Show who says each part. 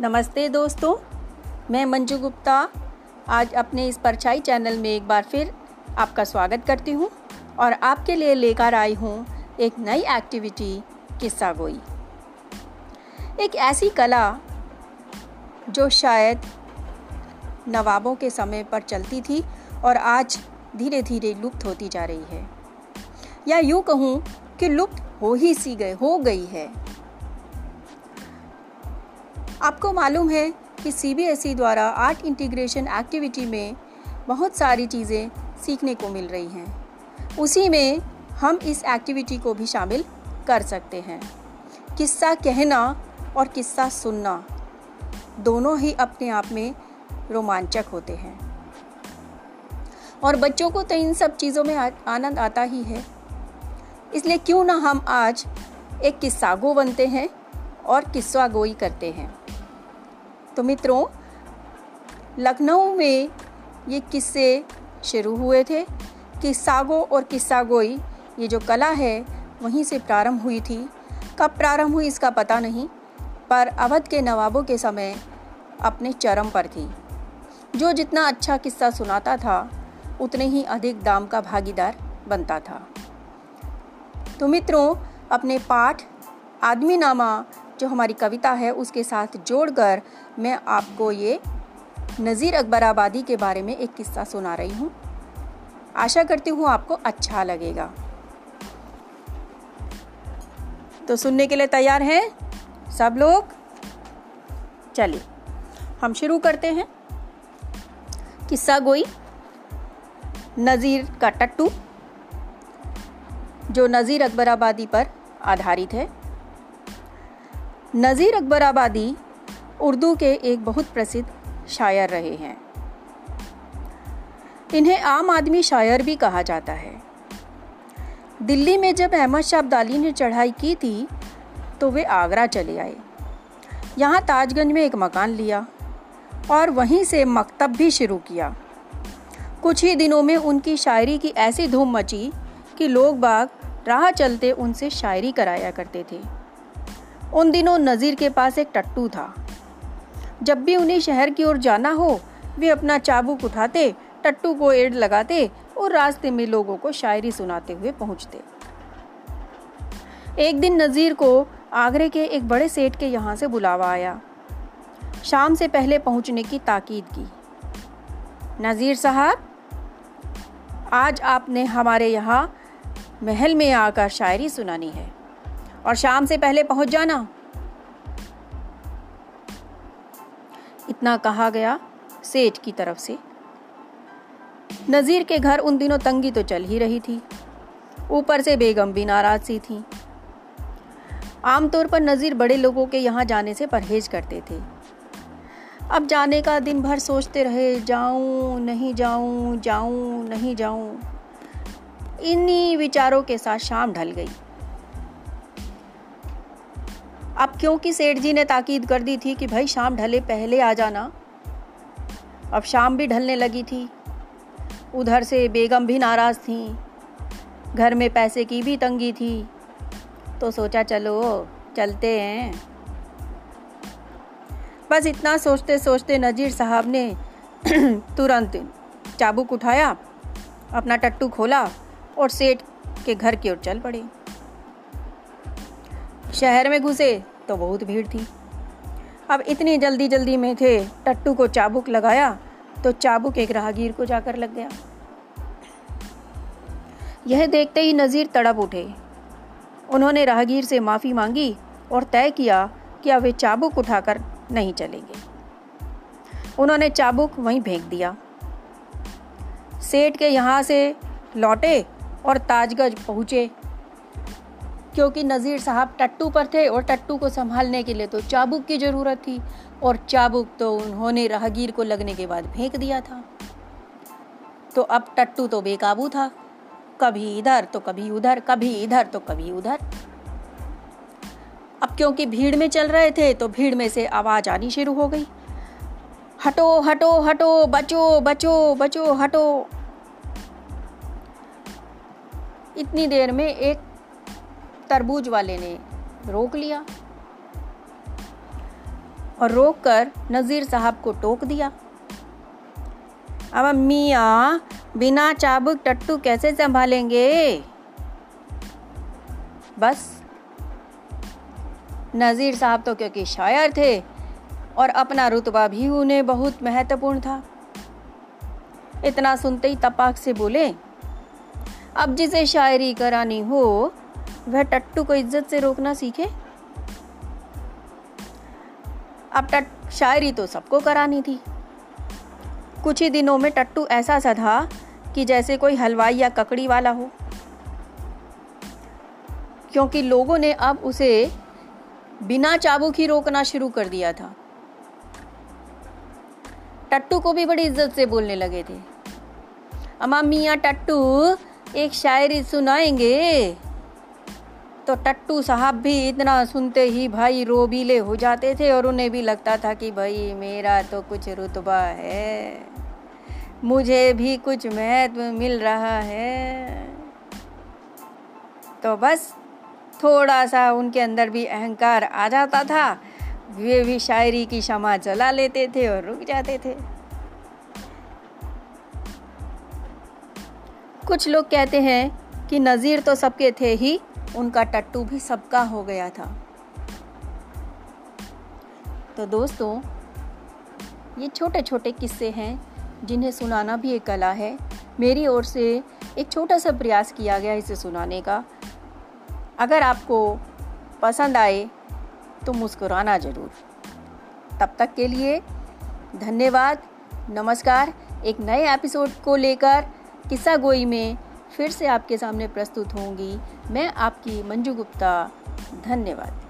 Speaker 1: नमस्ते दोस्तों, मैं मंजू गुप्ता। आज अपने इस परछाई चैनल में एक बार फिर आपका स्वागत करती हूँ और आपके लिए लेकर आई हूँ एक नई एक्टिविटी किस्सा गोई। एक ऐसी कला जो शायद नवाबों के समय पर चलती थी और आज धीरे धीरे लुप्त होती जा रही है। या यूँ कहूँ कि लुप्त हो ही सी गए हो गई है। आपको मालूम है कि सीबीएसई द्वारा आर्ट इंटीग्रेशन एक्टिविटी में बहुत सारी चीज़ें सीखने को मिल रही हैं। उसी में हम इस एक्टिविटी को भी शामिल कर सकते हैं। किस्सा कहना और किस्सा सुनना दोनों ही अपने आप में रोमांचक होते हैं। और बच्चों को तो इन सब चीज़ों में आनंद आता ही है। इसलिए क्यों ना हम आज एक किस्सागो बनते हैं और किस्सा गोई करते हैं। तो मित्रों, लखनऊ में ये किस्से शुरू हुए थे किस्सागो और किस्सा गोई ये जो कला है, वहीं से प्रारंभ हुई थी। कब प्रारंभ हुई इसका पता नहीं, पर अवध के नवाबों के समय अपने चरम पर थी। जो जितना अच्छा किस्सा सुनाता था, उतने ही अधिक दाम का भागीदार बनता था। तो मित्रों, अपने पाठ आदमी नामा जो हमारी कविता है उसके साथ जोड़कर मैं आपको ये नज़ीर अकबर आबादी के बारे में एक किस्सा सुना रही हूँ। आशा करती हूँ आपको अच्छा लगेगा। तो सुनने के लिए तैयार हैं सब लोग? चलिए, हम शुरू करते हैं। किस्सा गोई, नज़ीर का टट्टू, जो नज़ीर अकबर आबादी पर आधारित है। नज़ीर अकबर आबादी उर्दू के एक बहुत प्रसिद्ध शायर रहे हैं। इन्हें आम आदमी शायर भी कहा जाता है। दिल्ली में जब अहमद शाह अब्दाली ने चढ़ाई की थी तो वे आगरा चले आए। यहाँ ताजगंज में एक मकान लिया और वहीं से मकतब भी शुरू किया। कुछ ही दिनों में उनकी शायरी की ऐसी धूम मची कि लोग बाग राह चलते उनसे शायरी कराया करते थे। उन दिनों नज़ीर के पास एक टट्टू था। जब भी उन्हें शहर की ओर जाना हो, वे अपना चाबुक उठाते, टट्टू को एड लगाते और रास्ते में लोगों को शायरी सुनाते हुए पहुँचते। एक दिन नज़ीर को आगरे के एक बड़े सेठ के यहाँ से बुलावा आया। शाम से पहले पहुँचने की ताकीद की। नज़ीर साहब, आज आपने हमारे यहाँ महल में आकर शायरी सुनानी है। और शाम से पहले पहुँच जाना। इतना कहा गया सेठ की तरफ़ से। नज़ीर के घर उन दिनों तंगी तो चल ही रही थी। ऊपर से बेगम भी नाराज़ सी थी। आमतौर पर नज़ीर बड़े लोगों के यहाँ जाने से परहेज करते थे। अब जाने का दिन भर सोचते रहे, जाऊँ, नहीं जाऊँ जाऊँ, नहीं जाऊँ। इन्हीं विचारों के साथ शाम ढल गई। अब क्योंकि सेठ जी ने ताकीद कर दी थी कि भाई शाम ढले पहले आ जाना। अब शाम भी ढलने लगी थी। उधर से बेगम भी नाराज़ थी। घर में पैसे की भी तंगी थी। तो सोचा चलो, चलते हैं। बस इतना सोचते सोचते नज़ीर साहब ने तुरंत चाबुक उठाया, अपना टट्टू खोला और सेठ के घर की ओर चल पड़े। शहर में घुसे तो बहुत भीड़ थी। अब इतनी जल्दी जल्दी में थे, टट्टू को चाबुक लगाया तो चाबुक एक राहगीर को जाकर लग गया। यह देखते ही नज़ीर तड़प उठे। उन्होंने राहगीर से माफ़ी मांगी और तय किया कि अब वे चाबुक उठाकर नहीं चलेंगे। उन्होंने चाबुक वहीं फेंक दिया। सेठ के यहाँ से लौटे और ताजगंज पहुँचे। क्योंकि नज़ीर साहब टट्टू पर थे और टट्टू को संभालने के लिए तो चाबुक की ज़रूरत थी और चाबुक तो उन्होंने राहगीर को लगने के बाद फेंक दिया था। तो अब टट्टू तो बेकाबू था। कभी इधर तो कभी उधर, कभी इधर तो कभी उधर। अब क्योंकि भीड़ में चल रहे थे तो भीड़ में से आवाज़ आनी शुरू हो गई। हटो हटो हटो, बचो बचो बचो, हटो। इतनी देर में एक तरबूज वाले ने रोक लिया और रोक कर नज़ीर साहब को टोक दिया। अब मियाँ, बिना चाबुक टट्टू कैसे संभालेंगे? बस। नज़ीर साहब तो क्योंकि शायर थे और अपना रुतबा भी उन्हें बहुत महत्वपूर्ण था। इतना सुनते ही तपाक से बोले, अब जिसे शायरी करानी हो वह टट्टू को इज़्ज़त से रोकना सीखे। अब टट, शायरी तो सबको करानी थी। कुछ ही दिनों में टट्टू ऐसा सा था कि जैसे कोई हलवाई या ककड़ी वाला हो। क्योंकि लोगों ने अब उसे बिना चाबुक ही रोकना शुरू कर दिया था। टट्टू को भी बड़ी इज़्ज़त से बोलने लगे थे। अम्मा मियाँ टट्टू, एक शायरी सुनाएँगे? तो टट्टू साहब भी इतना सुनते ही भाई रोबीले हो जाते थे और उन्हें भी लगता था कि भाई मेरा तो कुछ रुतबा है। मुझे भी कुछ महत्व मिल रहा है। तो बस थोड़ा सा उनके अंदर भी अहंकार आ जाता था। वे भी शायरी की क्षमा जला लेते थे और रुक जाते थे। कुछ लोग कहते हैं कि नज़ीर तो सबके थे ही, उनका टट्टू भी सबका हो गया था। तो दोस्तों, ये छोटे छोटे किस्से हैं, जिन्हें सुनाना भी एक कला है। मेरी ओर से एक छोटा सा प्रयास किया गया इसे सुनाने का। अगर आपको पसंद आए तो मुस्कुराना ज़रूर। तब तक के लिए धन्यवाद, नमस्कार। एक नए एपिसोड को लेकर किस्सा गोई में फिर से आपके सामने प्रस्तुत होंगी। मैं आपकी मंजू गुप्ता। धन्यवाद।